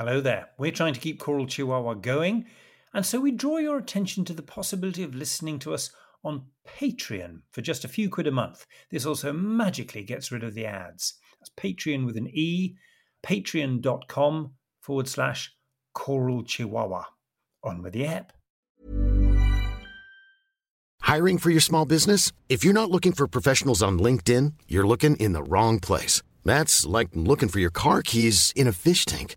Hello there. We're trying to keep Choral Chihuahua going, and so we draw your attention to the possibility of listening to us on Patreon for just a few quid a month. This also magically gets rid of the ads. That's Patreon with an E, patreon.com forward slash Choral Chihuahua. On with the app. Hiring for your small business? If you're not looking for professionals on LinkedIn, you're looking in the wrong place. That's like looking for your car keys in a fish tank.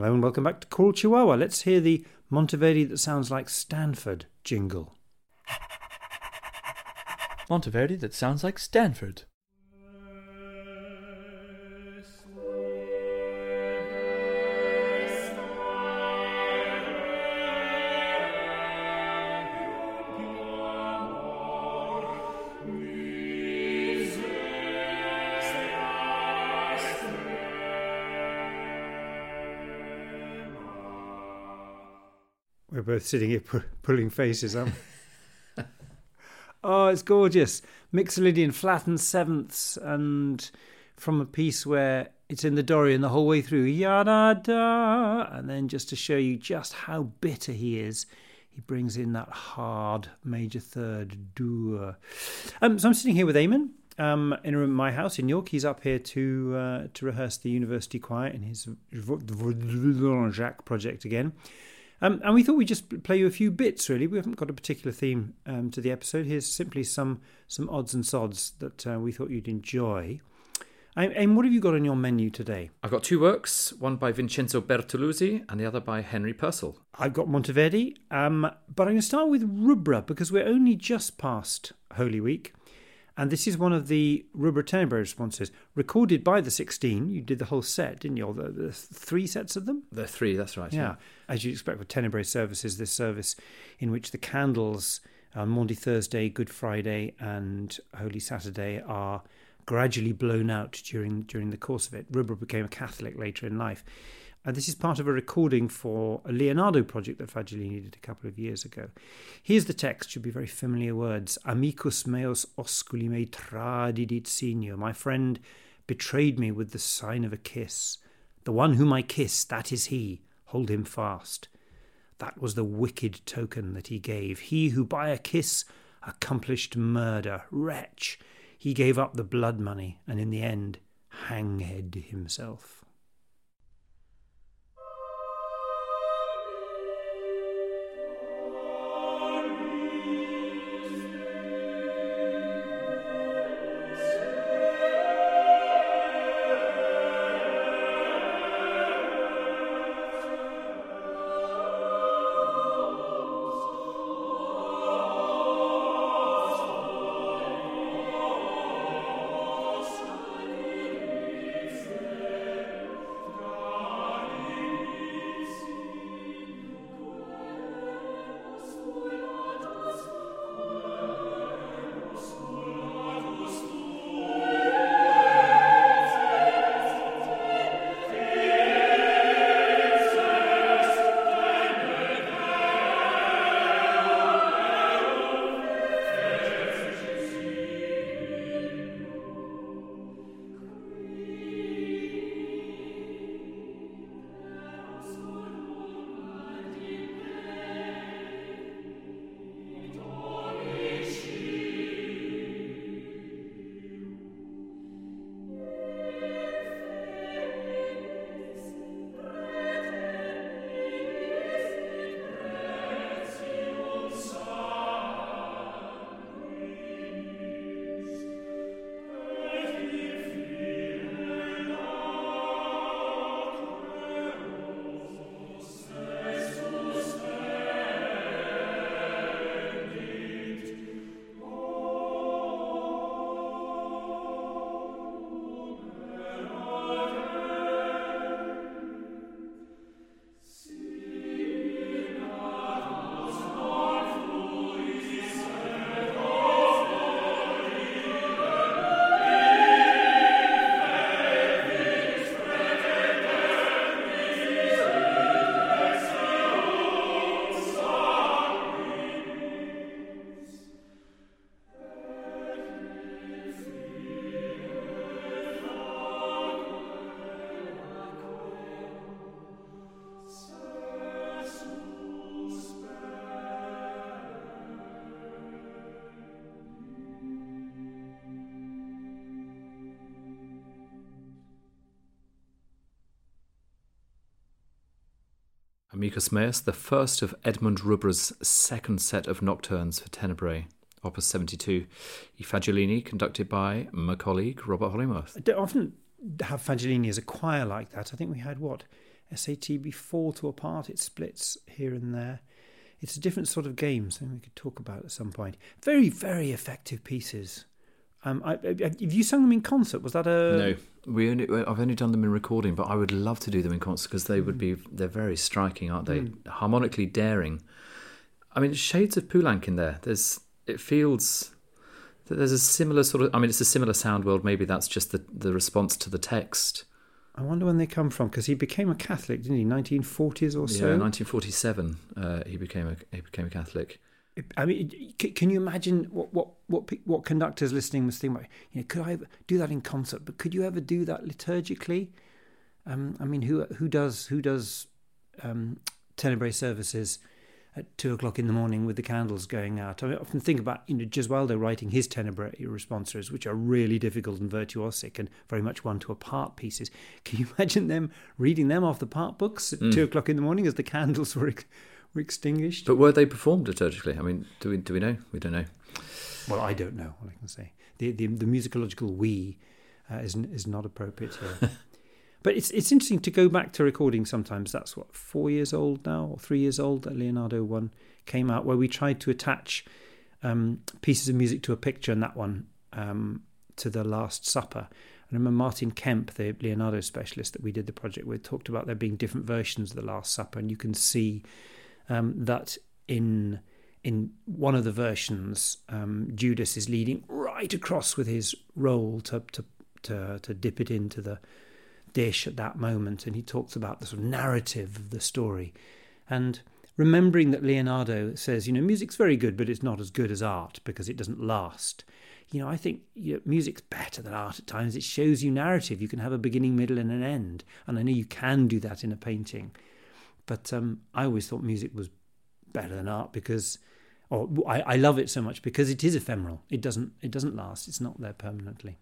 Hello and welcome back to Choral Chihuahua. Let's hear the Monteverdi that sounds like Stanford jingle. Monteverdi that sounds like Stanford. We're both sitting here pu- pulling faces, aren't we? oh, it's gorgeous. Mixolydian flattened sevenths and from a piece where it's in the Dorian the whole way through, yada da, and then just to show you just how bitter he is, he brings in that hard major third dur. Um, so I'm sitting here with Eamon um, in my house in York. He's up here to uh, to rehearse the university choir in his Jacques project again. Um, and we thought we'd just play you a few bits, really. We haven't got a particular theme um, to the episode. Here's simply some some odds and sods that uh, we thought you'd enjoy. And what have you got on your menu today? I've got two works, one by Vincenzo Bertolusi and the other by Henry Purcell. I've got Monteverdi, um, but I'm going to start with Rubbra because we're only just past Holy Week. And this is one of the Rubbra Tenebrae responses, recorded by the 16. You did the whole set, didn't you? Or the, the three sets of them? The three, that's right. Yeah. yeah. As you'd expect with Tenebrae services, this service in which the candles uh, on Maundy Thursday, Good Friday, and Holy Saturday are gradually blown out during during the course of it. Rubbra became a Catholic later in life. And this is part of a recording for a Leonardo project that Fagiolini did a couple of years ago. Here's the text, should be very familiar words. Amicus meus osculi me tradidit signo. My friend betrayed me with the sign of a kiss. The one whom I kiss, that is he. Hold him fast. That was the wicked token that he gave. He who by a kiss accomplished murder. Wretch! He gave up the blood money and in the end hanged himself. Amicus Meus, the first of Edmund Rubbra's second set of nocturnes for Tenebrae, Opus 72, I Fagiolini, conducted by my colleague Robert Hollingworth. I don't often have Fagiolini as a choir like that. I think we had what? SATB four to a part. It splits here and there. It's a different sort of game, something we could talk about at some point. Very, very effective pieces. Um, I, I, have you sung them in concert? Was that a no? We only I've only done them in recording, but I would love to do them in concert because they would be they're very striking, aren't they? Mm. Harmonically daring. I mean, shades of Poulenc in there. There's it feels that there's a similar sort of. I mean, it's a similar sound world. Maybe that's just the the response to the text. I wonder when they come from because he became a Catholic, didn't he? 1940s or so. Yeah, 1947. Uh, he became a he became a Catholic. I mean, can you imagine what what what what conductors listening must think about? You know, could I do that in concert? But could you ever do that liturgically? Um, I mean, who who does who does um, Tenebrae services at two o'clock in the morning with the candles going out? I, mean, I often think about you know Gesualdo writing his Tenebrae responsors, which are really difficult and virtuosic and very much one to a part pieces. Can you imagine them reading them off the part books at mm. two o'clock in the morning as the candles were? Were extinguished. But were they performed liturgically? I mean, do we do we know? We don't know. Well, I don't know. What I can say the the, the musicological we uh, is is not appropriate here. but it's it's interesting to go back to recording. Sometimes that's what four years old now or three years old. That Leonardo one came out where we tried to attach um, pieces of music to a picture, and that one um, to the Last Supper. I remember Martin Kemp, the Leonardo specialist that we did the project with, talked about there being different versions of the Last Supper, and you can see um, that in in one of the versions, um, Judas is leading right across with his roll to, to to to dip it into the dish at that moment, and he talks about the sort of narrative of the story, and remembering that Leonardo says, you know, music's very good, but it's not as good as art because it doesn't last. You know, I think you know, music's better than art at times. It shows you narrative. You can have a beginning, middle, and an end, and I know you can do that in a painting. But um, I always thought music was better than art because, or I, I love it so much because it is ephemeral. It doesn't it doesn't last. It's not there permanently.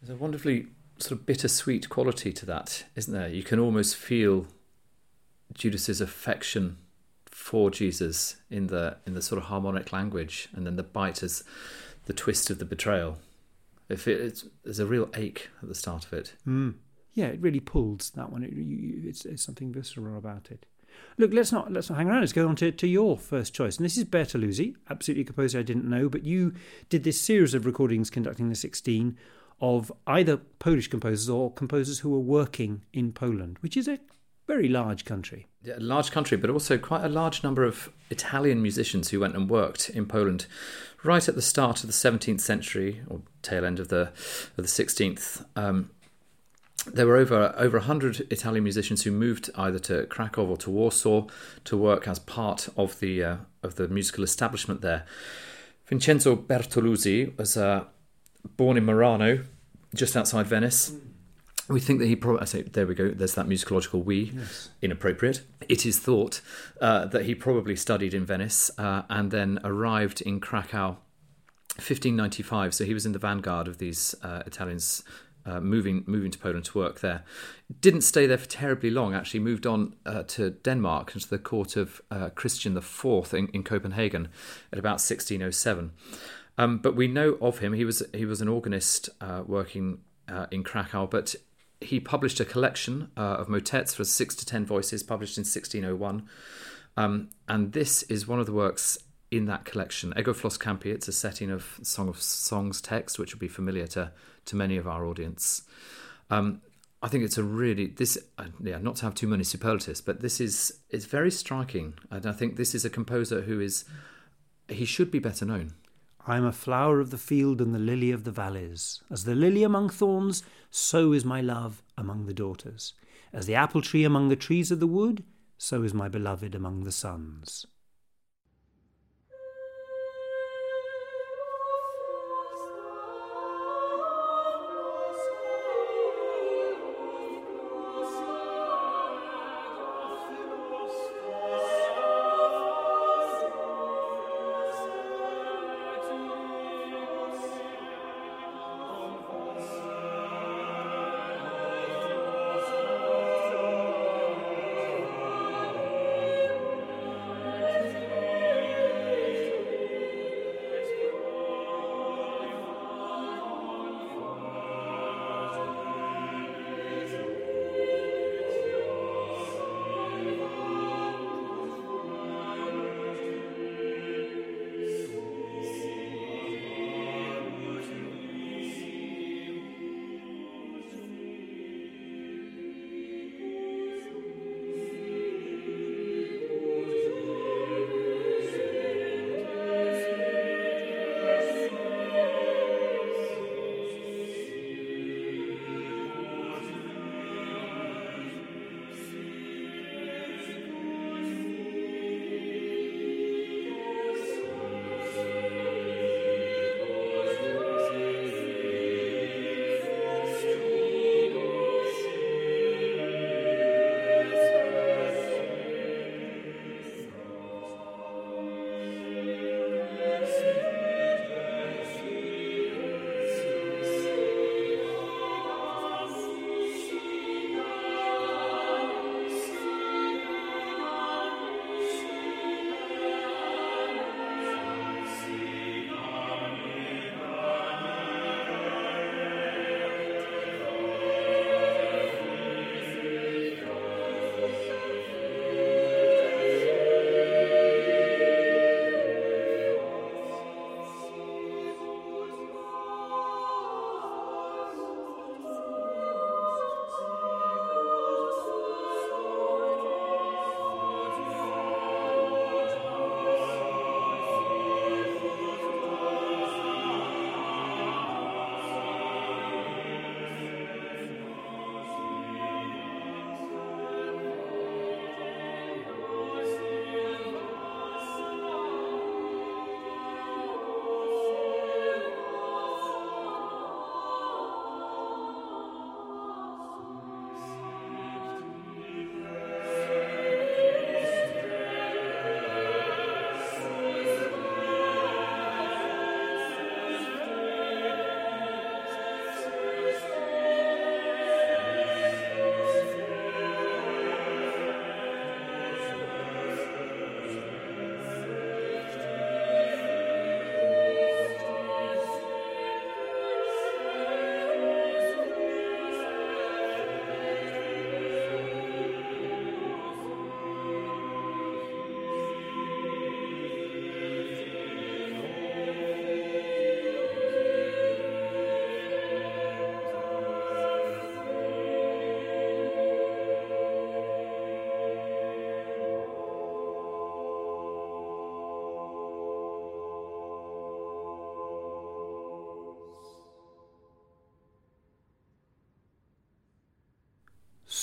There's a wonderfully sort of bittersweet quality to that, isn't there? You can almost feel Judas's affection for Jesus in the in the sort of harmonic language, and then the bite as the twist of the betrayal. If it, it's, there's a real ache at the start of it. Mm. Yeah, it really pulls that one. It, you, it's, it's something visceral about it. Look, let's not let's not hang around. Let's go on to, to your first choice, and this is Bertolusi, absolutely a composer I didn't know, but you did this series of recordings conducting the 16 of either Polish composers or composers who were working in Poland, which is a very large country. Yeah, a large country, but also quite a large number of Italian musicians who went and worked in Poland right at the start of the 17th century or tail end of the of the 16th. Um, there were over over 100 Italian musicians who moved either to Krakow or to Warsaw to work as part of the uh, of the musical establishment there. Vincenzo Bertolusi was uh, born in Murano, just outside Venice. We think that he probably, I say, there we go, there's that musicological we, yes. inappropriate. It is thought uh, that he probably studied in Venice uh, and then arrived in Krakow 1595. So he was in the vanguard of these uh, Italians uh, moving moving to Poland to work there. Didn't stay there for terribly long. Actually, moved on uh, to Denmark and to the court of uh, Christian IV in, in, Copenhagen at about 1607. Um, but we know of him. He was he was an organist uh, working uh, in Krakow, but he published a collection uh, of motets for six to ten voices, published in 1601. Um, and this is one of the works in that collection. Ego Flos Campi, it's a setting of Song of Songs text, which will be familiar to, to many of our audience. Um, I think it's a really this uh, yeah not to have too many superlatives, but this is it's very striking, and I think this is a composer who is he should be better known. I am a flower of the field and the lily of the valleys. As the lily among thorns, so is my love among the daughters. As the apple tree among the trees of the wood, so is my beloved among the sons.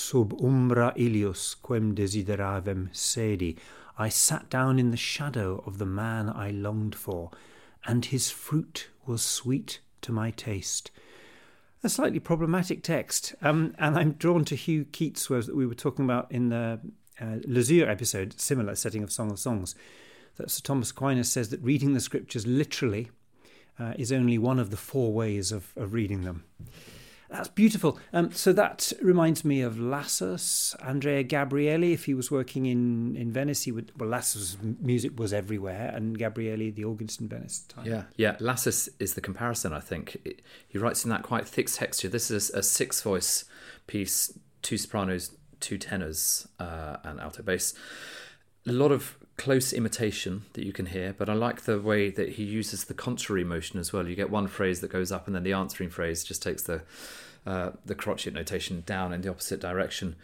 Sub umbra ilius quem desideravem sedi. I sat down in the shadow of the man I longed for, and his fruit was sweet to my taste. A slightly problematic text, um, and I'm drawn to Hugh Keats' words that we were talking about in the uh, Lezure episode, similar setting of Song of Songs, that Sir Thomas Aquinas says that reading the scriptures literally uh, is only one of the four ways of, of reading them. That's beautiful. Um, so that reminds me of Lassus, Andrea Gabrieli. If he was working in, in Venice, he would. Well, Lassus' music was everywhere, and Gabrieli, the organist in Venice. Time. Yeah, yeah. Lassus is the comparison. I think he writes in that quite thick texture. This is a six voice piece, two sopranos, two tenors, uh, and alto bass. A lot of close imitation that you can hear, but I like the way that he uses the contrary motion as well. You get one phrase that goes up, and then the answering phrase just takes the uh, the crotchet notation down in the opposite direction.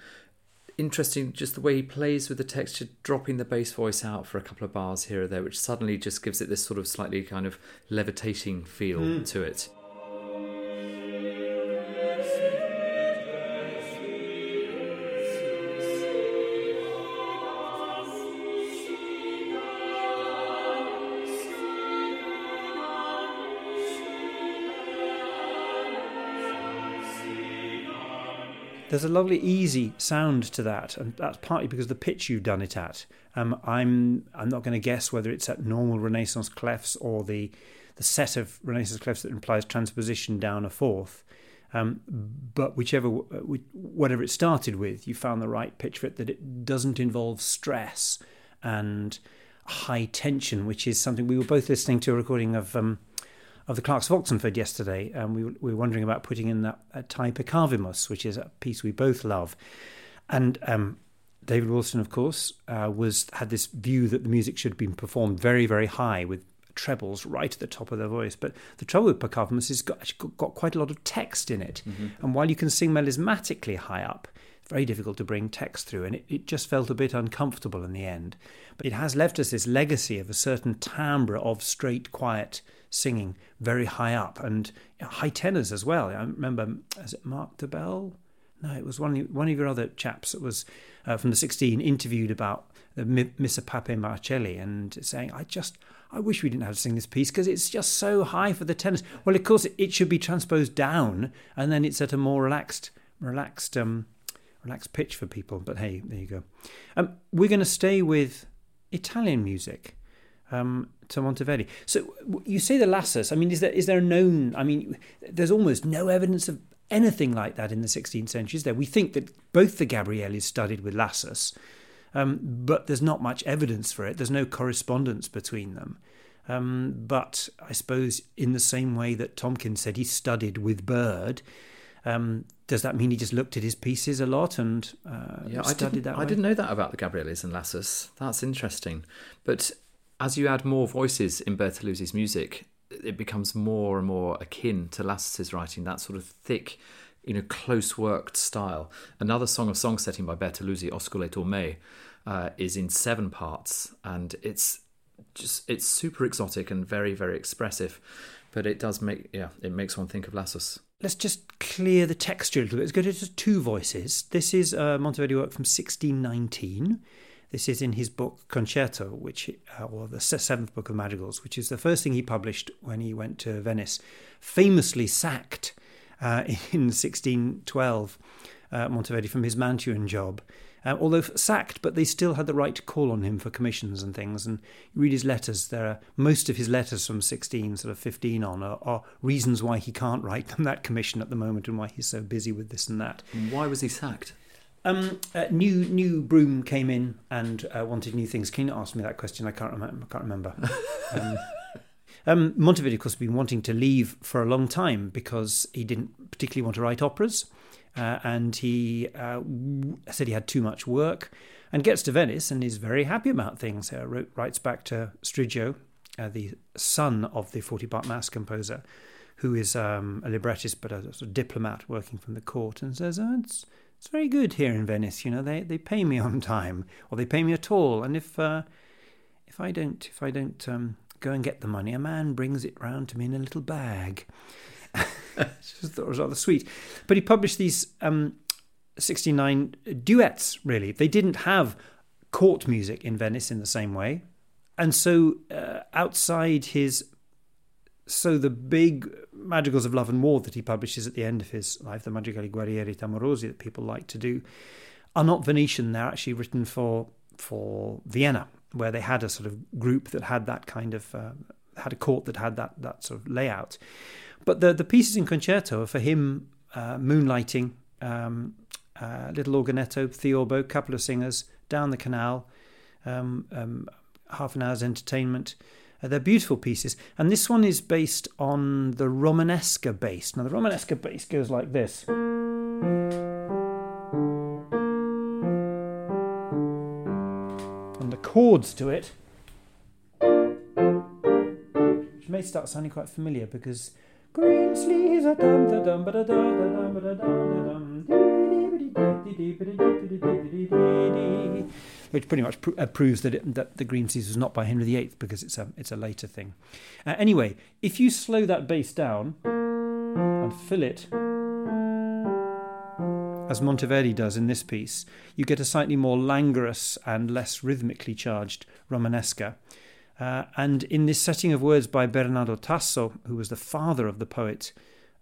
Interesting, just the way he plays with the texture, dropping the bass voice out for a couple of bars here or there, which suddenly just gives it this sort of slightly kind of levitating feel mm. to it. There's a lovely easy sound to that, and that's partly because the pitch you've done it at. Um, I'm I'm not going to guess whether it's at normal Renaissance clefs or the the set of Renaissance clefs that implies transposition down a fourth. Um, but whichever uh, whatever it started with, you found the right pitch for it that it doesn't involve stress and high tension, which is something we were both listening to a recording of. Um, of the Clerks of Oxenford yesterday, and we, we were wondering about putting in that uh, Tai Peccavimus, which is a piece we both love. And um, David Wulstan, of course, uh, was had this view that the music should be performed very, very high with trebles right at the top of their voice. But the trouble with Peccavimus is got, got, got quite a lot of text in it. Mm-hmm. And while you can sing melismatically high up, it's very difficult to bring text through. And it, it just felt a bit uncomfortable in the end. But it has left us this legacy of a certain timbre of straight, quiet singing very high up and high tenors as well. I remember, is it Mark Dobell? No, it was one of, one of your other chaps that was uh, from the 16 interviewed about the Missa Pape Marcelli and saying, I just, I wish we didn't have to sing this piece because it's just so high for the tenors. Well, of course, it, it, should be transposed down and then it's at a more relaxed, relaxed, um, relaxed pitch for people. But hey, there you go. Um, we're going to stay with Italian music um, to Monteverdi. So you say the Lassus. I mean, is there is there a known? I mean, there's almost no evidence of anything like that in the 16th century. Is there? We think that both the Gabrielis studied with Lassus, um, but there's not much evidence for it. There's no correspondence between them. Um, but I suppose in the same way that Tomkins said he studied with Byrd. um, does that mean he just looked at his pieces a lot and uh, yeah, studied I that? Way? I didn't know that about the Gabrielis and Lassus. That's interesting. But as you add more voices in Bertolusi's music, it becomes more and more akin to Lassus's writing, that sort of thick, you know, close worked style. Another song of song setting by Bertolusi, Osculetur me, uh, is in seven parts, and it's just it's super exotic and very very expressive, but it does make yeah it makes one think of Lassus. Let's just clear the texture a little bit. Let's go to just two voices. This is a Monteverdi work from 1619. This is in his book Concerto, which uh, or the seventh book of madrigals, which is the first thing he published when he went to Venice. Famously sacked uh, in 1612, uh, Monteverdi from his Mantuan job. Uh, although sacked, but they still had the right to call on him for commissions and things. And you read his letters; there are most of his letters from 16, sort of 15 on, are, are reasons why he can't write them that commission at the moment and why he's so busy with this and that. Why was he sacked? Um, uh, new new broom came in and uh, wanted new things. Can you ask me that question? I can't remember. I can't remember. um, um, Monteverdi, of course, has been wanting to leave for a long time because he didn't particularly want to write operas, uh, and he uh, said he had too much work. And gets to Venice and is very happy about things. Uh, wrote, writes back to Striggio, uh, the son of the forty-part mass composer, who is um, a librettist but a sort of diplomat working from the court, and says, oh, "It's it's very good here in Venice. You know, they they pay me on time, or they pay me at all. And if uh, if I don't if I don't um, go and get the money, a man brings it round to me in a little bag. Just thought it was rather sweet. But he published these um, 69 duets, really. They didn't have court music in Venice in the same way. And so, uh, outside his. So, the big madrigals of love and war that he publishes at the end of his life, the Madrigali Guerrieri Amorosi that people like to do, are not Venetian. They're actually written for for Vienna, where they had a sort of group that had that kind of uh, had a court that had that that sort of layout. But the the pieces in concerto are for him uh, moonlighting, um, uh, little organetto, theorbo, couple of singers down the canal, um, um, half an hour's entertainment. Uh, they're beautiful pieces, and this one is based on the Romanesca bass. Now the Romanesca bass goes like this. And the chords to it which may start sounding quite familiar because green sleeves dum da dum da da da da da which pretty much uh, proves that it, that the Green Sleeves was not by Henry VIII because it's a it's a later thing. Uh, anyway, if you slow that bass down and fill it as Monteverdi does in this piece, you get a slightly more languorous and less rhythmically charged Romanesca. Uh, and in this setting of words by Bernardo Tasso, who was the father of the poet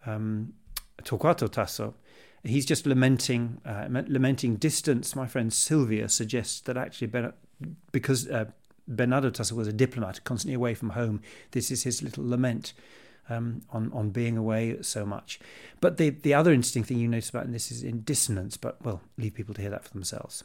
um, Torquato Tasso, he's just lamenting uh, lamenting distance. My friend Sylvia suggests that actually ben- because uh, Bernardo Tasso was a diplomat, constantly away from home, this is his little lament um, on on being away so much. But the the other interesting thing you notice about this is in dissonance. But well, leave people to hear that for themselves.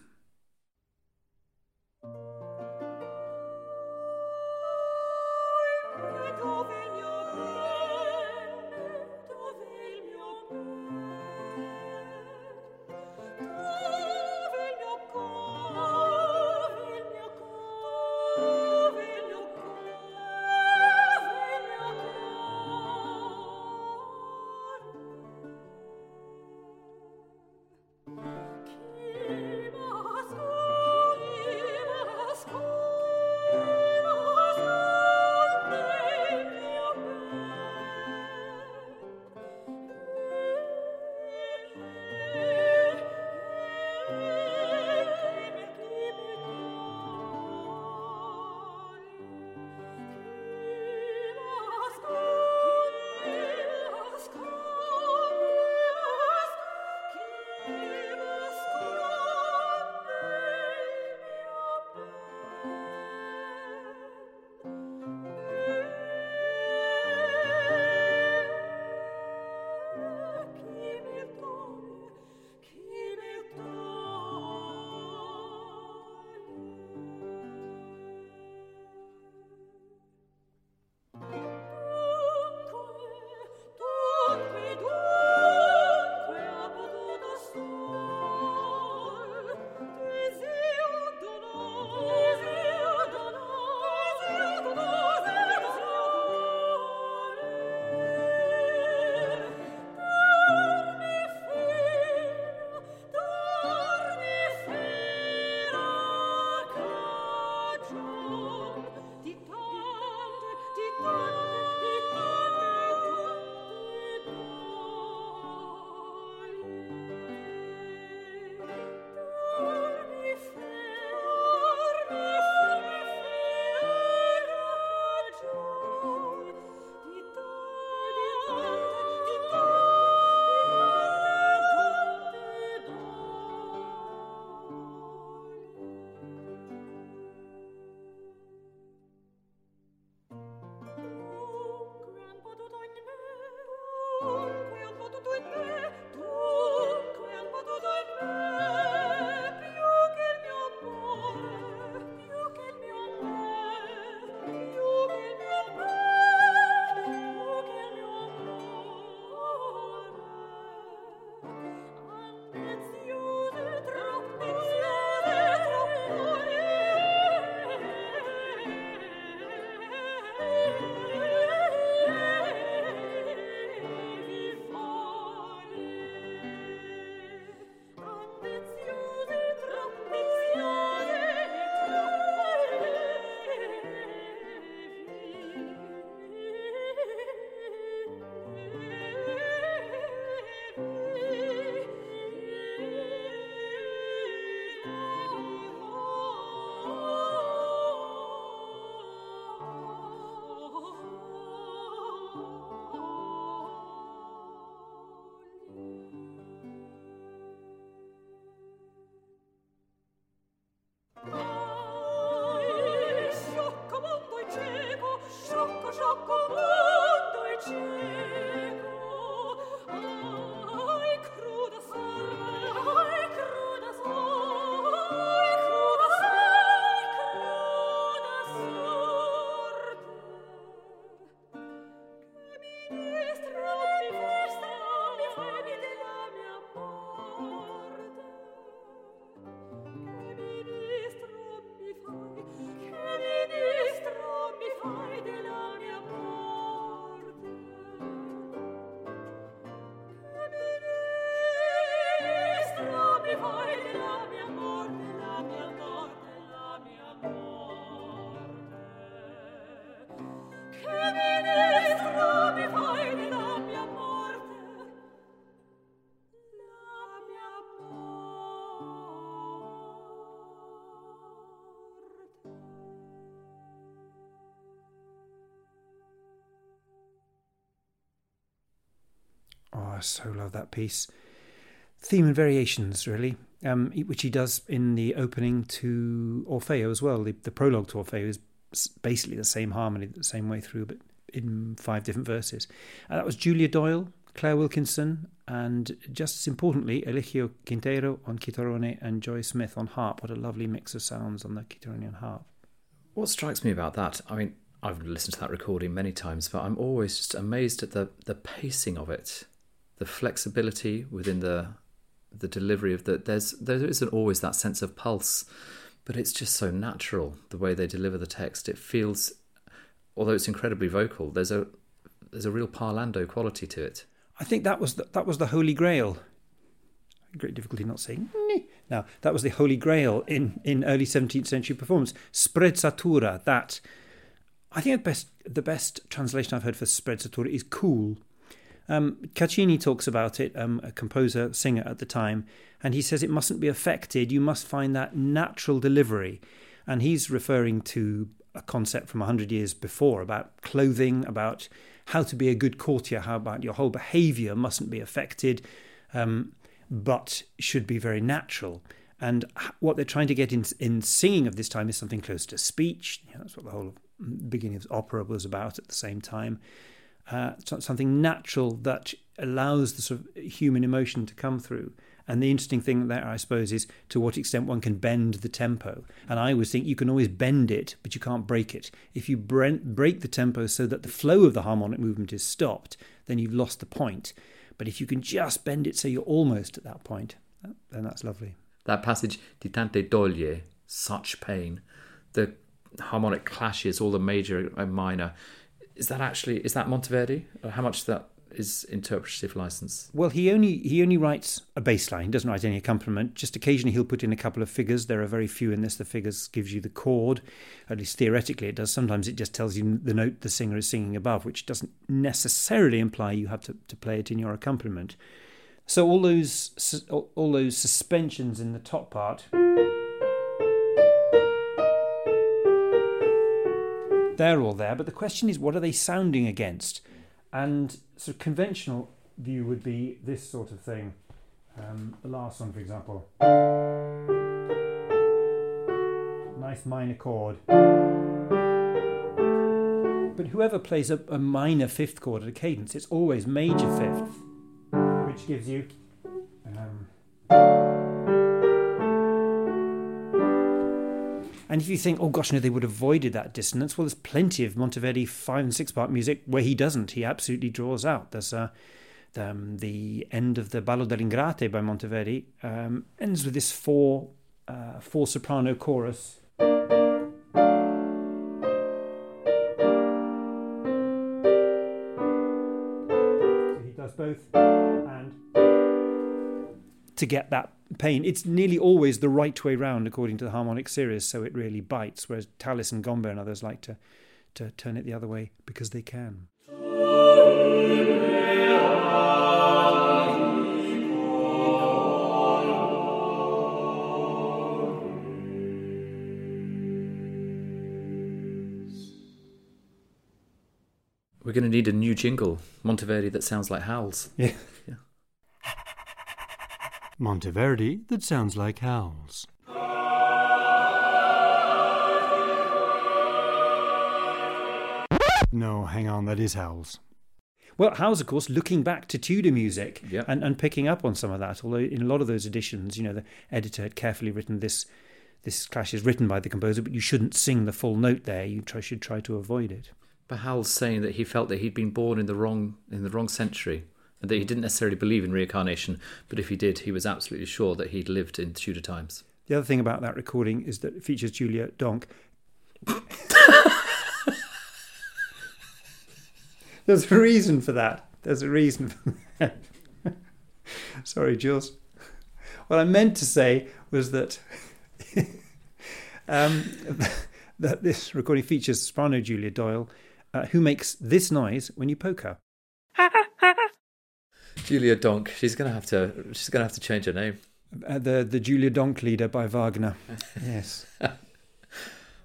Oh, I so love that piece. Theme and variations, really, um, which he does in the opening to Orfeo as well. The, the prologue to Orfeo is basically the same harmony, the same way through, but in five different verses. And that was Julia Doyle, Claire Wilkinson, and just as importantly, Eligio Quintero on chitarrone and Joy Smith on harp. What a lovely mix of sounds on the chitarrone and harp. What strikes me about that, I mean, I've listened to that recording many times, but I'm always just amazed at the, the pacing of it, the flexibility within the the delivery of the there's there isn't always that sense of pulse, but it's just so natural the way they deliver the text. It feels, although it's incredibly vocal, there's a there's a real parlando quality to it. I think that was the, that was the Holy Grail. Great difficulty not saying. Now that was the Holy Grail in, in early 17th century performance. Sprezzatura. That I think the best the best translation I've heard for sprezzatura is cool. Um, Caccini talks about it, um, a composer singer at the time, and he says it mustn't be affected. You must find that natural delivery, and he's referring to a concept from hundred years before about clothing, about how to be a good courtier, how about your whole behaviour mustn't be affected, um, but should be very natural. And what they're trying to get in, in singing of this time is something close to speech. You know, that's what the whole beginning of opera was about at the same time. Uh, something natural that allows the sort of human emotion to come through. And the interesting thing there, I suppose, is to what extent one can bend the tempo. And I always think you can always bend it, but you can't break it. If you break the tempo so that the flow of the harmonic movement is stopped, then you've lost the point. But if you can just bend it so you're almost at that point, then that's lovely. That passage, di tante doglie, such pain, the harmonic clashes, all the major and minor. Is that actually is that Monteverdi? How much that is interpretative license? Well, he only he only writes a bass line. He doesn't write any accompaniment. Just occasionally he'll put in a couple of figures. There are very few in this. The figures gives you the chord, at least theoretically it does. Sometimes it just tells you the note the singer is singing above, which doesn't necessarily imply you have to, to play it in your accompaniment. So all those all those suspensions in the top part. They're all there, but the question is, what are they sounding against? And of conventional view would be this sort of thing. Um, the last one, for example. Nice minor chord. But whoever plays a, a minor fifth chord at a cadence, it's always major fifth, which gives you. Um, And if you think, oh gosh, no, they would have avoided that dissonance, well, there's plenty of Monteverdi five and six part music where he doesn't. He absolutely draws out. There's uh, the, um, the end of the Ballo dell'Ingrate by Monteverdi um, ends with this four uh, four soprano chorus. So he does both and to get that pain. It's nearly always the right way round according to the harmonic series, so it really bites. Whereas Tallis and Gombert and others like to, to turn it the other way because they can. We're going to need a new jingle, Monteverdi, that sounds like Howells. Yeah. Monteverdi that sounds like Howells. No, hang on, that is Howells. Well, Howells, of course, looking back to Tudor music Yep. and, and picking up on some of that. Although in a lot of those editions, you know, the editor had carefully written this this clash is written by the composer, but you shouldn't sing the full note there. You try, should try to avoid it. But Howell's saying that he felt that he'd been born in the wrong in the wrong century, and that he didn't necessarily believe in reincarnation, but if he did, he was absolutely sure that he'd lived in Tudor times. The other thing about that recording is that it features Julia Donk. There's a reason for that. There's a reason for that. Sorry, Jules. What I meant to say was that um, that this recording features soprano Julia Doyle, uh, who makes this noise when you poke her. Julia Donk, she's gonna have to she's gonna have to change her name. Uh, the the Julia Donk leader by Wagner. Yes.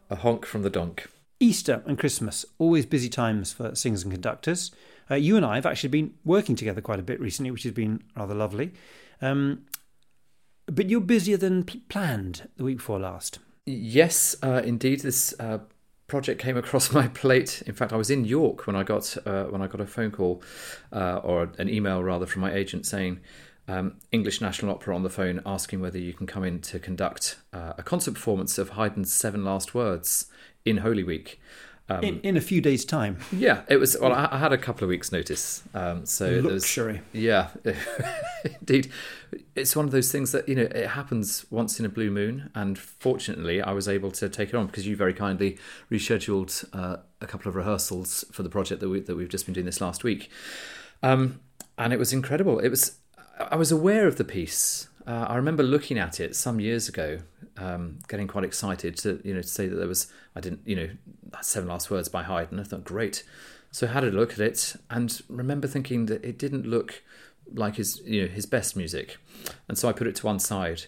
A honk from the donk. Easter and Christmas, always busy times for singers and conductors. Uh, you and I have actually been working together quite a bit recently, which has been rather lovely. Um, but you're busier than pl- planned the week before last. Yes, uh, indeed. This uh, project came across my plate. In fact, I was in York when I got uh, when I got a phone call uh, or an email rather from my agent saying um, English National Opera on the phone asking whether you can come in to conduct uh, a concert performance of Haydn's Seven Last Words in Holy Week. Um, in, in, a few days' time. Yeah, it was. Well, I, I had a couple of weeks' notice, um, so luxury. Yeah, indeed. It's one of those things that you know it happens once in a blue moon, and fortunately, I was able to take it on because you very kindly rescheduled uh, a couple of rehearsals for the project that we that we've just been doing this last week, um, and it was incredible. It was. I was aware of the piece. Uh, I remember looking at it some years ago, um, getting quite excited to you know to say that there was I didn't you know Seven Last Words by Haydn. I thought great, so I had a look at it and remember thinking that it didn't look like his you know his best music, and so I put it to one side.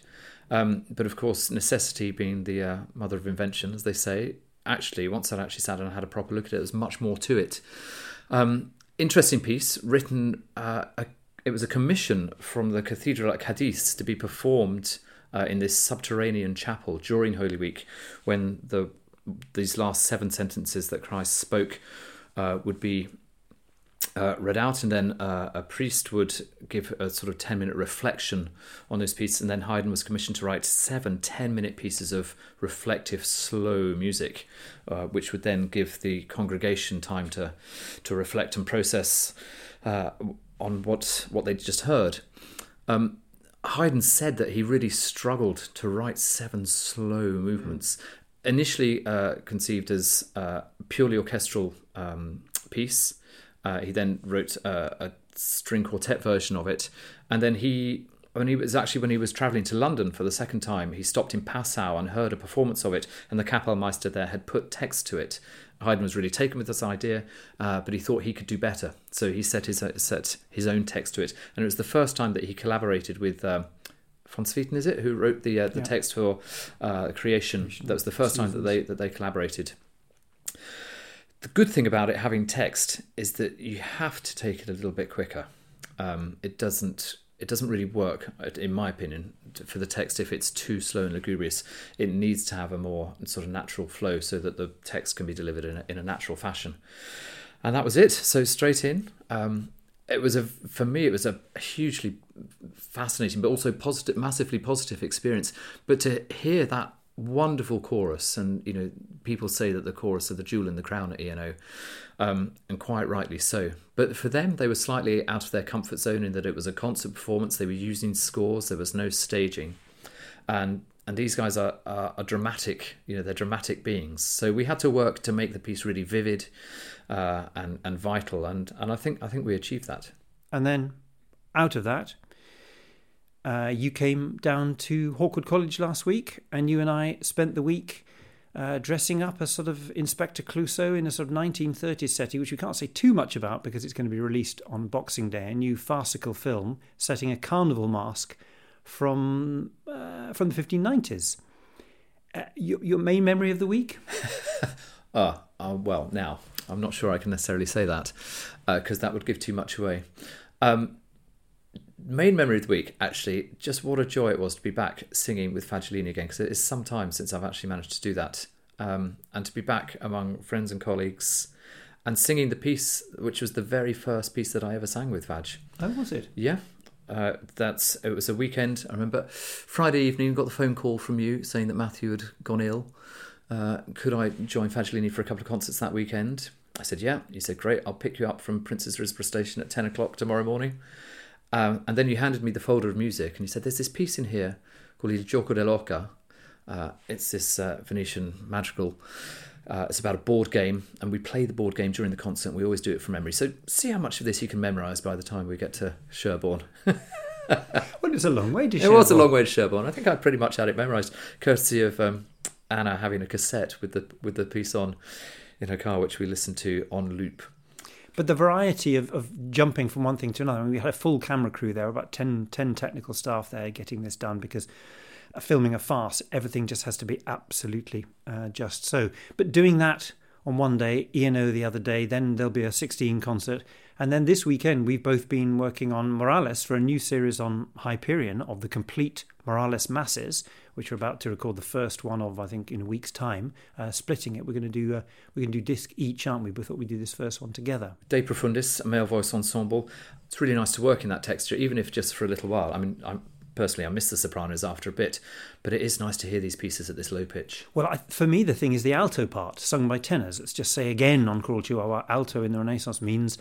Um, but of course, necessity being the uh, mother of invention, as they say, actually once I'd actually sat and had a proper look at it, there's much more to it. Um, interesting piece written. Uh, a, it was a commission from the cathedral at Cadiz to be performed uh, in this subterranean chapel during Holy Week, when the these last seven sentences that Christ spoke uh, would be uh, read out, and then uh, a priest would give a sort of 10 minute reflection on those pieces. And then Haydn was commissioned to write seven 10 minute pieces of reflective, slow music, uh, which would then give the congregation time to, to reflect and process uh, on what, what they'd just heard. Um, Haydn said that he really struggled to write seven slow movements. Initially uh, conceived as a purely orchestral um, piece, uh, he then wrote a, a, string quartet version of it, and then he. When he was actually when he was travelling to London for the second time, he stopped in Passau and heard a performance of it, and the Kapellmeister there had put text to it. Haydn was really taken with this idea, uh, but he thought he could do better, so he set his set his own text to it, and it was the first time that he collaborated with. Von Swieten, is it, who wrote the uh, the yeah. text for uh, Creation? That was the first time that they that they collaborated. The good thing about it having text is that you have to take it a little bit quicker. Um, it doesn't it doesn't really work, in my opinion, for the text if it's too slow and lugubrious. It needs to have a more sort of natural flow so that the text can be delivered in a, in a natural fashion. And that was it. So straight in. Um, it was a for me it was a hugely fascinating but also positive massively positive experience but to hear that wonderful chorus, and you know people say that the chorus are the jewel in the crown at ENO, um, and quite rightly so. But for them, they were slightly out of their comfort zone in that it was a concert performance. They were using scores. There was no staging, and and these guys are, are, are dramatic. You know, they're dramatic beings. So we had to work to make the piece really vivid uh, and and vital, and and I think I think we achieved that. And then out of that, uh, you came down to Hawkwood College last week, and you and I spent the week uh, dressing up as sort of Inspector Clouseau in a sort of 1930s setting, which we can't say too much about because it's going to be released on Boxing Day, a new farcical film setting a carnival mask from uh, from the 1590s. Uh, your, your, main memory of the week? Ah, uh, well, now I'm not sure I can necessarily say that because uh, that would give too much away. Um, main memory of the week, actually, just what a joy it was to be back singing with Fagiolini again, because it is some time since I've actually managed to do that. Um, and to be back among friends and colleagues and singing the piece, which was the very first piece that I ever sang with Vag. Oh, was it? Yeah. Uh, that's it was a weekend. I remember Friday evening, got the phone call from you saying that Matthew had gone ill. Uh, could I join Fagiolini for a couple of concerts that weekend? I said, yeah. He said, great. I'll pick you up from Princes Risborough Station at 10 o'clock tomorrow morning. Um, and then you handed me the folder of music and you said, There's this piece in here called Il Gioco dell'Oca. Uh, it's this uh, Venetian madrigal. Uh, it's about a board game, and we play the board game during the concert. We always do it from memory. So see how much of this you can memorise by the time we get to Sherborne. well, it's a long way to. It was a long way to Sherborne. I think I pretty much had it memorised, courtesy of um, Anna having a cassette with the with the piece on in her car, which we listened to on loop but the variety of, of jumping from one thing to another. I mean, we had a full camera crew there, about 10, 10 technical staff there getting this done because filming a farce, everything just has to be absolutely uh, just so. But doing that on one day, ENO the other day, then there'll be a 16 concert. And then this weekend, we've both been working on Morales for a new series on Hyperion of the complete Morales masses, which we're about to record the first one of, I think, in a week's time. Uh, splitting it, we're going to do uh, we're going to do disc each, aren't we? We thought we'd do this first one together. De Profundis, a male voice ensemble. It's really nice to work in that texture, even if just for a little while. I mean, I'm personally, I miss the sopranos after a bit, but it is nice to hear these pieces at this low pitch. Well, I, for me, the thing is the alto part, sung by tenors. Let's just say again on Choral Chihuahua, alto in the Renaissance means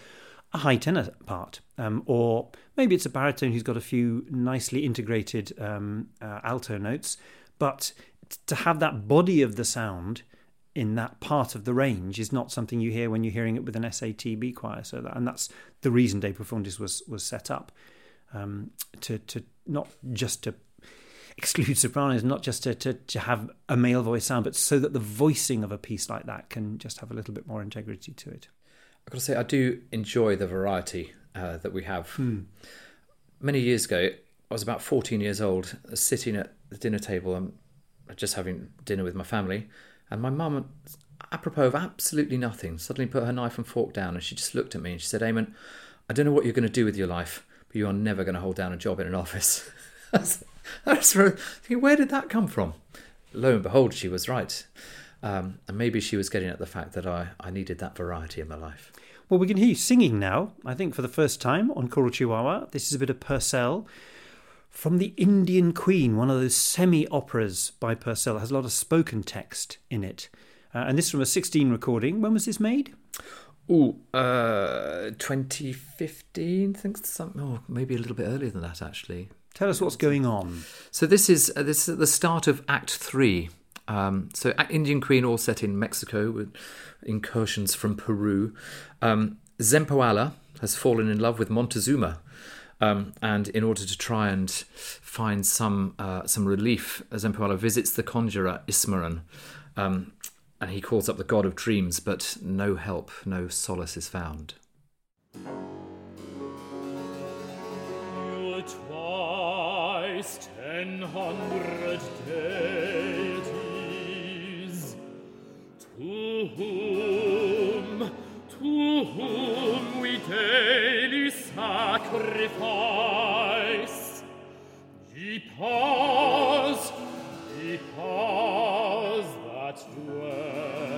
a high tenor part, um, or maybe it's a baritone who's got a few nicely integrated um, uh, alto notes. But to have that body of the sound in that part of the range is not something you hear when you're hearing it with an SATB choir. So that, and that's the reason De Profundis was was set up um, to to not just to exclude sopranos, not just to, to, to have a male voice sound, but so that the voicing of a piece like that can just have a little bit more integrity to it. I've got to say, I do enjoy the variety uh, that we have. Hmm. Many years ago, I was about 14 years old, sitting at the dinner table and just having dinner with my family, and my mum, apropos of absolutely nothing, suddenly put her knife and fork down and she just looked at me and she said, Eamonn, I don't know what you're going to do with your life, but you are never going to hold down a job in an office. I was thinking, where did that come from? Lo and behold, she was right. Um, and maybe she was getting at the fact that I, I needed that variety in my life. Well, we can hear you singing now, I think for the first time on Choral Chihuahua. This is a bit of Purcell from The Indian Queen, one of those semi operas by Purcell. It has a lot of spoken text in it. Uh, and this from a 16 recording. When was this made? Oh, uh, 2015, I think something, oh, maybe a little bit earlier than that, actually. Tell us what's going on. So this is uh, this is the start of Act Three. Um, so Indian Queen, all set in Mexico with incursions from Peru. Um, Zempoalla has fallen in love with Montezuma, um, and in order to try and find some uh, some relief, Zempoalla visits the conjurer Ismeron, um, and he calls up the god of dreams, but no help, no solace is found. ten hundred deities, whom, to whom we daily sacrifice. Because, because that dwells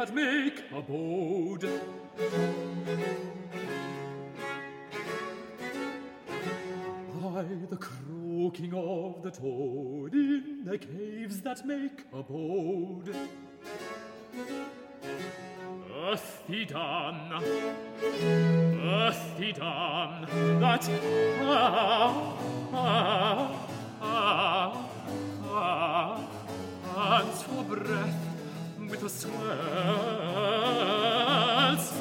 that make abode. By the croaking of the toad in the caves that make abode. Earthy dun, earthy dun, that ah, ah, ah, pants for breath with a swell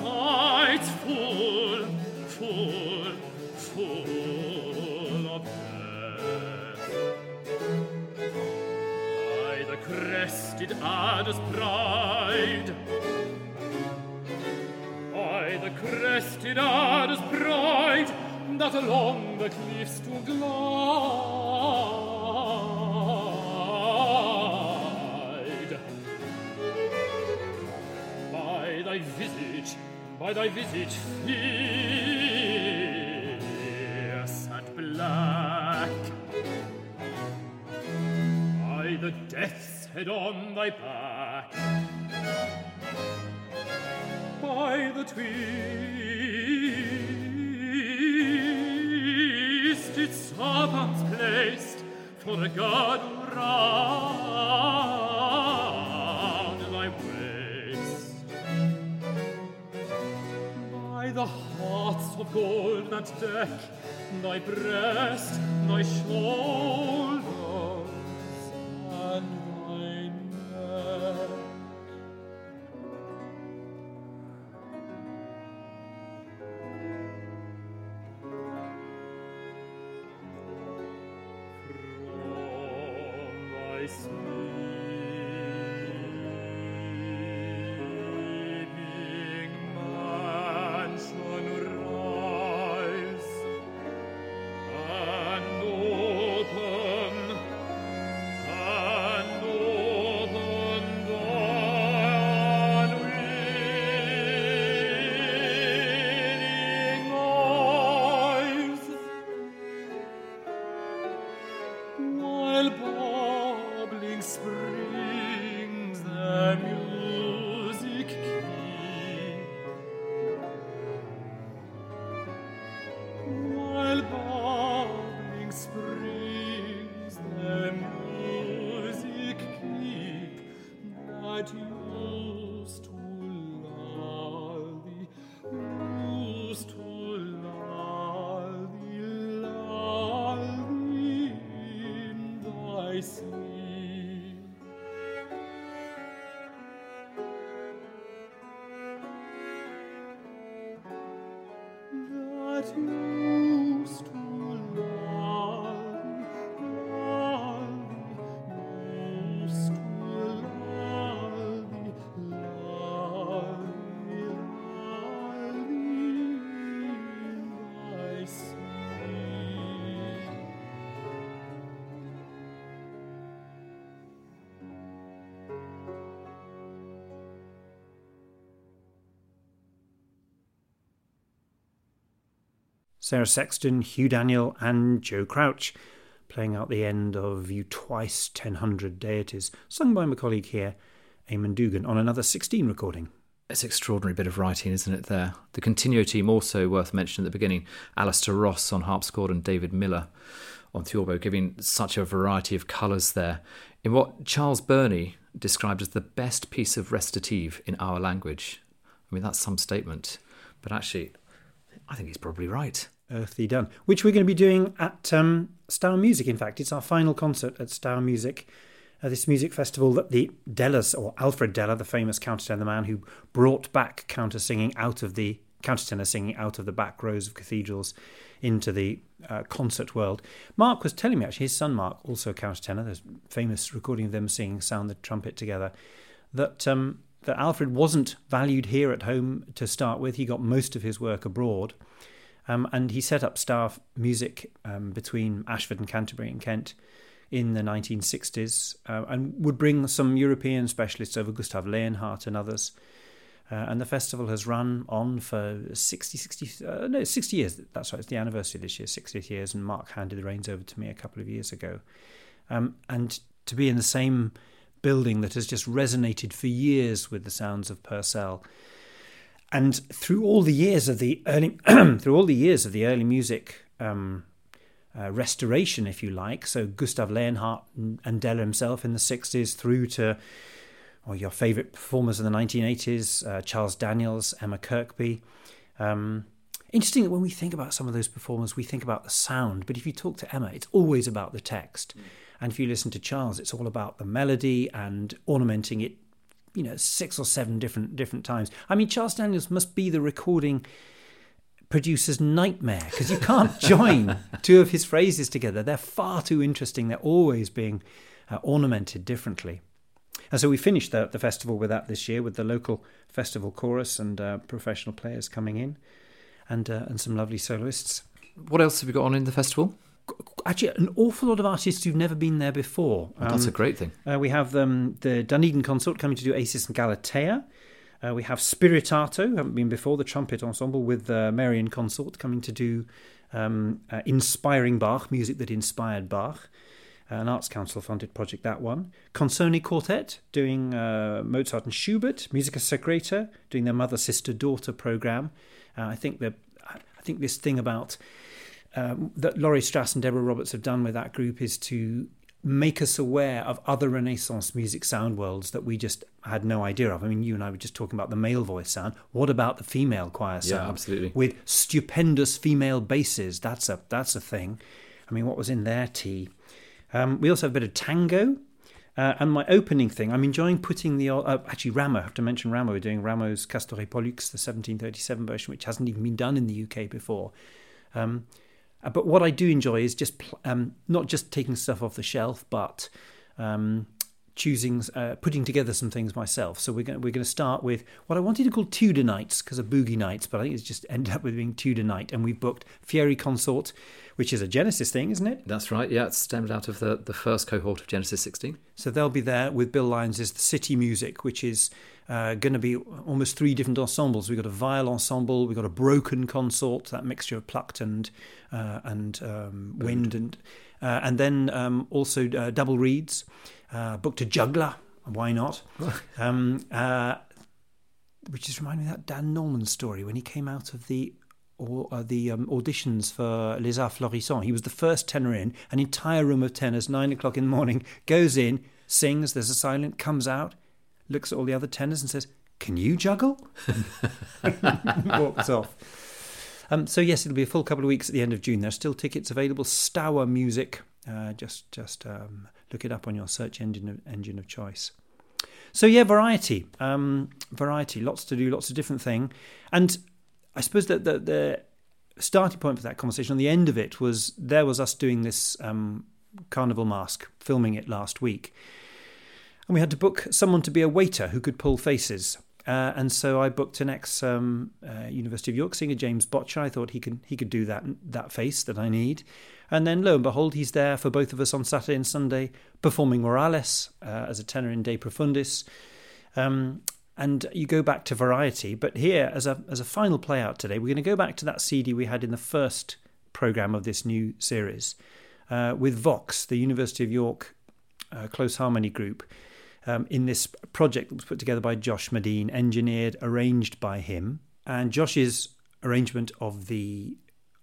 fight full, full, full of death. By the crested adder's pride, by the crested adder's pride, that along the cliffs to glide. by thy visage fierce and black. By the death's head on thy back, by the twisted serpents placed for a god who by the hearts of gold that deck thy breast, thy Sarah Sexton, Hugh Daniel, and Joe Crouch, playing out the end of You Twice 1000 Deities, sung by my colleague here, Eamonn Dougan, on another 16 recording. It's an extraordinary bit of writing, isn't it, there? The Continuo team also worth mentioning at the beginning. Alastair Ross on harpsichord and David Miller on theorbo, giving such a variety of colours there. In what Charles Burney described as the best piece of recitative in our language. I mean, that's some statement. But actually, I think he's probably right. Earthly Done, which we're going to be doing at um, Stour Music. In fact, it's our final concert at Stour Music, uh, this music festival that the Dellers, or Alfred Deller, the famous countertenor, the man who brought back counter singing out of the countertenor singing out of the back rows of cathedrals into the uh, concert world. Mark was telling me actually, his son Mark, also a countertenor, there's a famous recording of them singing Sound the Trumpet together, that um, that Alfred wasn't valued here at home to start with. He got most of his work abroad. Um, and he set up Stour Music um, between Ashford and Canterbury in Kent in the 1960s uh, and would bring some European specialists over, Gustav Leonhardt and others. Uh, and the festival has run on for 60, 60, uh, no, 60 years. That's right, it's the anniversary this year, 60 years. And Mark handed the reins over to me a couple of years ago. Um, and to be in the same building that has just resonated for years with the sounds of Purcell. And through all the years of the early, through all the years of the early music um, uh, restoration, if you like, so Gustav Leonhardt and Deller himself in the '60s, through to or your favourite performers in the 1980s, uh, Charles Daniels, Emma Kirkby. Um, interesting that when we think about some of those performers, we think about the sound, but if you talk to Emma, it's always about the text. And if you listen to Charles, it's all about the melody and ornamenting it, you know, six or seven different different times. I mean, Charles Daniels must be the recording producer's nightmare because you can't join two of his phrases together. They're far too interesting. They're always being uh, ornamented differently. And so we finished the, the festival with that this year with the local festival chorus and uh, professional players coming in and uh, and some lovely soloists. what else have we got on in the festival? Actually, an awful lot of artists who've never been there before. That's Um, a great thing. Uh, we have um, the Dunedin Consort coming to do Acis and Galatea. Uh, we have Spiritato, haven't been before, the trumpet ensemble with uh, Marian Consort coming to do um, uh, Inspiring Bach, music that inspired Bach. An Arts Council funded project, that one. Consone Quartet doing uh, Mozart and Schubert. Musica Secreta doing their mother, sister, daughter program. Uh, I think that I think this thing about um, that Laurie Stras and Deborah Roberts have done with that group is to make us aware of other Renaissance music sound worlds that we just had no idea of. I mean, you and I were just talking about the male voice sound. What about the female choir sound? Yeah, absolutely. With stupendous female basses, that's a that's a thing. I mean, what was in their tea? Um, we also have a bit of tango. Uh, and my opening thing, I'm enjoying putting the uh, actually Rameau. I have to mention Rameau. We're doing Rameau's Castore Pollux, the 1737 version, which hasn't even been done in the UK before. Um, uh, but what I do enjoy is just pl- um, not just taking stuff off the shelf, but um, choosing, uh, putting together some things myself. So we're going we're going to start with what I wanted to call Tudor nights because of boogie nights, but I think it's just ended up with being Tudor night, and we've booked Fieri Consort, which is a Genesis thing, isn't it? That's right. Yeah, it stemmed out of the, the first cohort of Genesis 16. So they'll be there with Bill Lyons' The City Musick, which is uh, going to be almost three different ensembles. We've got a viol ensemble, we've got a broken consort, that mixture of plucked and uh, and um, wind, and uh, and then um, also uh, double reeds. Uh, booked a juggler, why not? um, uh, which is reminding me of that Dan Norman story when he came out of the or uh, the um, auditions for Les Arts Florissants. He was the first tenor in. An entire room of tenors, nine o'clock in the morning, goes in, sings. There's a silent, comes out, looks at all the other tenors and says, "Can you juggle?" Walks off. Um, so yes, it'll be a full couple of weeks at the end of June. There's still tickets available. Stour Music. Uh, just just um, look it up on your search engine of, engine of choice. So yeah, variety, um, variety, lots to do, lots of different thing, and I suppose that the, the starting point for that conversation on the end of it was there was us doing this um, carnival mask, filming it last week, and we had to book someone to be a waiter who could pull faces. Uh, and so I booked an ex um, uh, University of York singer, James Botcher. I thought he could he could do that that face that I need. And then lo and behold, he's there for both of us on Saturday and Sunday, performing Morales uh, as a tenor in De Profundis. Um, and you go back to variety, but here as a as a final play out today, we're going to go back to that CD we had in the first program of this new series uh, with Vox, the University of York uh, close harmony group. Um, in this project that was put together by Josh Medine, engineered, arranged by him, and Josh's arrangement of the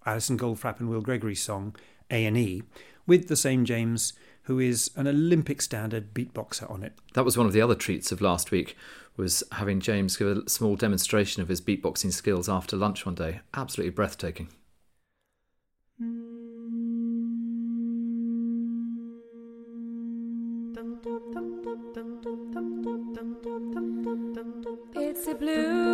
Alison Goldfrapp and Will Gregory song A and E, with the same James, who is an Olympic standard beatboxer on it. That was one of the other treats of last week, was having James give a small demonstration of his beatboxing skills after lunch one day. Absolutely breathtaking. It's a blue,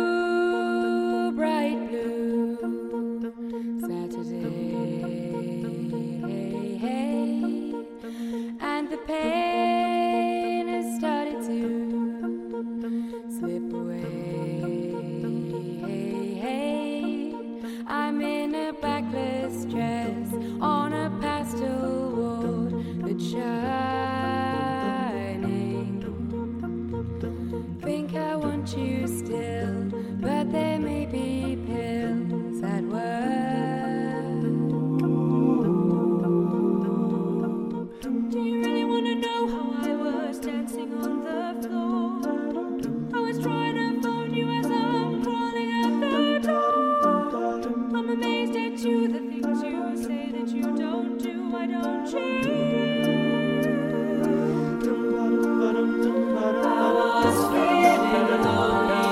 I'm amazed at you, the things you say that you don't do, why don't you? I was feeling lonely,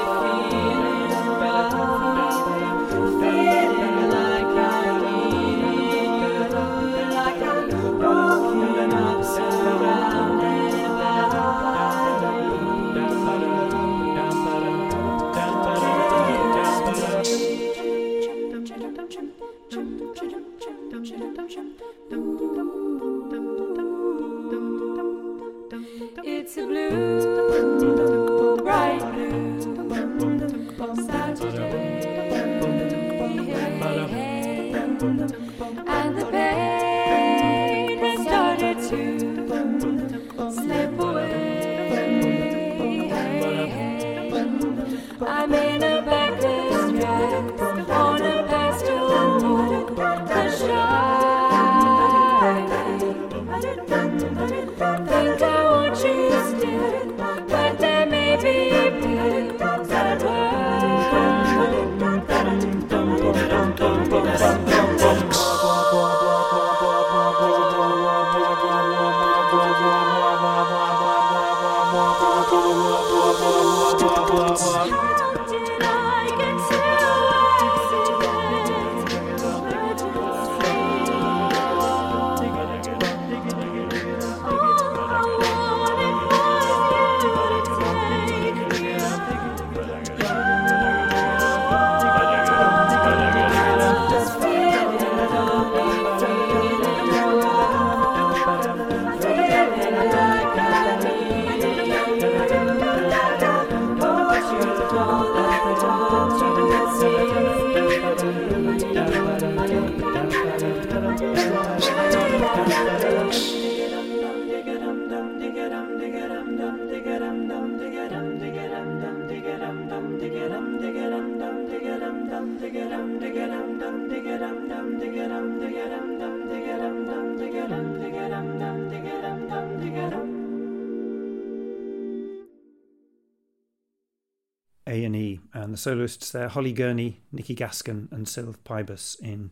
And the soloists there: Holly Gurney, Nikki Gaskin, and Sylv Pybus in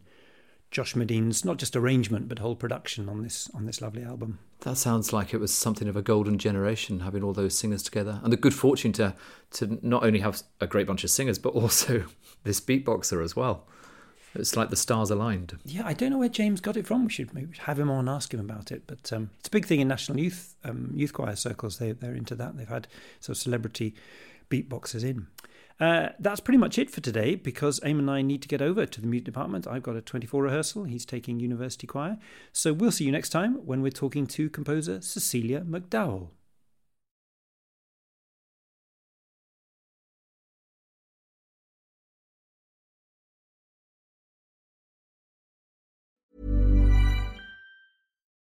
Josh Medine's not just arrangement but whole production on this on this lovely album. That sounds like it was something of a golden generation, having all those singers together, and the good fortune to to not only have a great bunch of singers, but also this beatboxer as well. It's like the stars aligned. Yeah, I don't know where James got it from. We should maybe have him on ask him about it. But um, it's a big thing in national youth um, youth choir circles. They they're into that. They've had sort of celebrity beatboxers in. Uh, that's pretty much it for today because Aim and I need to get over to the music department. I've got a 24 rehearsal. He's taking university choir. So we'll see you next time when we're talking to composer Cecilia McDowall.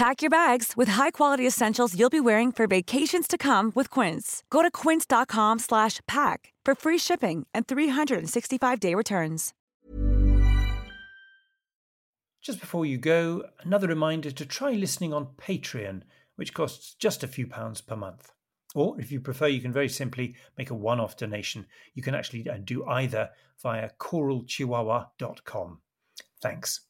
Pack your bags with high-quality essentials you'll be wearing for vacations to come with Quince. Go to quince.com slash pack for free shipping and 365-day returns. Just before you go, another reminder to try listening on Patreon, which costs just a few pounds per month. Or if you prefer, you can very simply make a one off donation. You can actually uh, do either via choralchihuahua.com. Thanks.